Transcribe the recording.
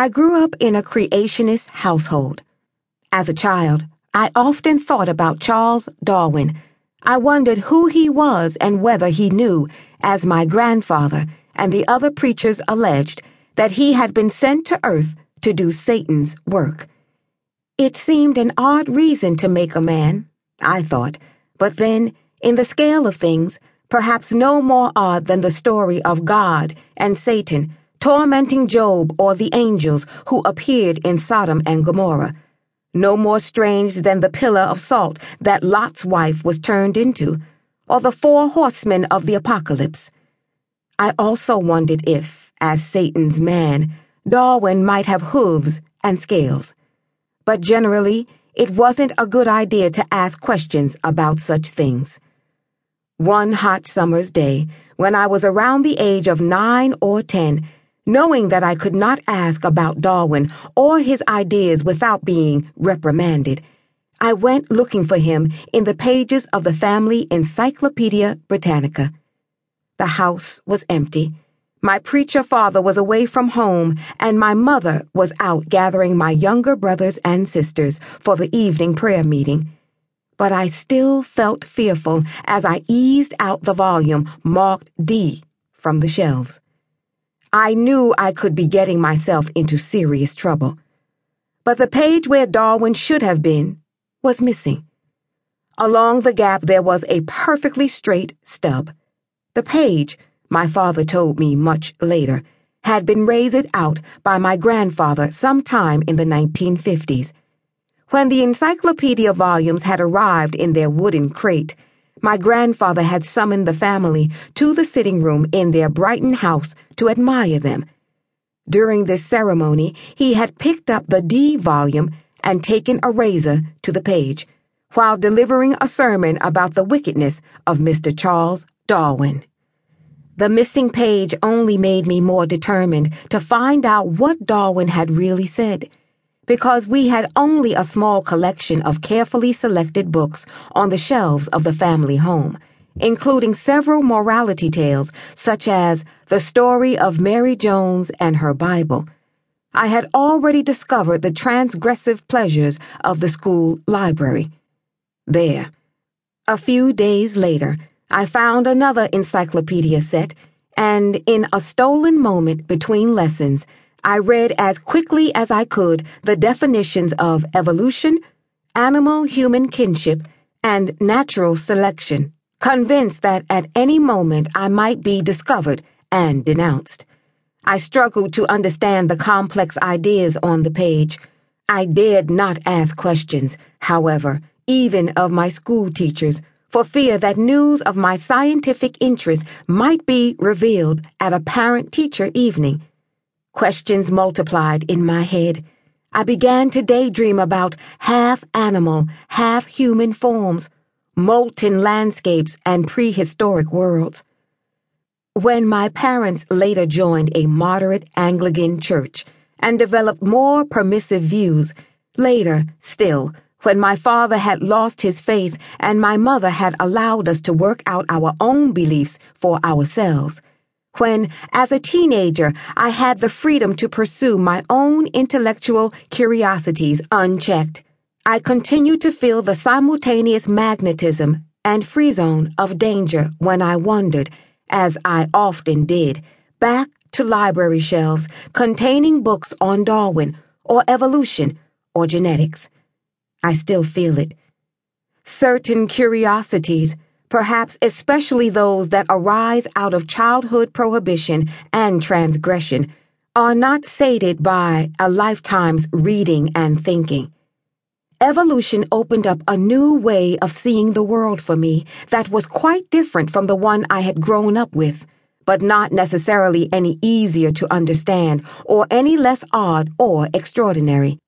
I grew up in a creationist household. As a child, I often thought about Charles Darwin. I wondered who he was and whether he knew, as my grandfather and the other preachers alleged, that he had been sent to earth to do Satan's work. It seemed an odd reason to make a man, I thought, but then, in the scale of things, perhaps no more odd than the story of God and Satan tormenting Job or the angels who appeared in Sodom and Gomorrah. No more strange than the pillar of salt that Lot's wife was turned into, or the four horsemen of the apocalypse. I also wondered if, as Satan's man, Darwin might have hooves and scales. But generally, it wasn't a good idea to ask questions about such things. One hot summer's day, when I was around the age of nine or ten, knowing that I could not ask about Darwin or his ideas without being reprimanded, I went looking for him in the pages of the family Encyclopedia Britannica. The house was empty. My preacher father was away from home, and my mother was out gathering my younger brothers and sisters for the evening prayer meeting. But I still felt fearful as I eased out the volume marked D from the shelves. I knew I could be getting myself into serious trouble. But the page where Darwin should have been was missing. Along the gap there was a perfectly straight stub. The page, my father told me much later, had been razed out by my grandfather sometime in the 1950s. When the encyclopedia volumes had arrived in their wooden crate, my grandfather had summoned the family to the sitting room in their Brighton house to admire them. During this ceremony, he had picked up the D volume and taken a razor to the page, while delivering a sermon about the wickedness of Mr. Charles Darwin. The missing page only made me more determined to find out what Darwin had really said because we had only a small collection of carefully selected books on the shelves of the family home, including several morality tales such as The Story of Mary Jones and Her Bible. I had already discovered the transgressive pleasures of the school library. There. A few days later, I found another encyclopedia set, and in a stolen moment between lessons, I read as quickly as I could the definitions of evolution, animal human kinship, and natural selection, convinced that at any moment I might be discovered and denounced. I struggled to understand the complex ideas on the page. I dared not ask questions, however, even of my school teachers, for fear that news of my scientific interest might be revealed at a parent teacher evening Questions multiplied in my head. I began to daydream about half animal, half human forms, molten landscapes, and prehistoric worlds. When my parents later joined a moderate Anglican church and developed more permissive views, later, still, when my father had lost his faith and my mother had allowed us to work out our own beliefs for ourselves, when, as a teenager, I had the freedom to pursue my own intellectual curiosities unchecked. I continued to feel the simultaneous magnetism and free zone of danger when I wandered, as I often did, back to library shelves containing books on Darwin, or evolution, or genetics. I still feel it. Certain curiosities perhaps especially those that arise out of childhood prohibition and transgression, are not sated by a lifetime's reading and thinking. Evolution opened up a new way of seeing the world for me that was quite different from the one I had grown up with, but not necessarily any easier to understand or any less odd or extraordinary.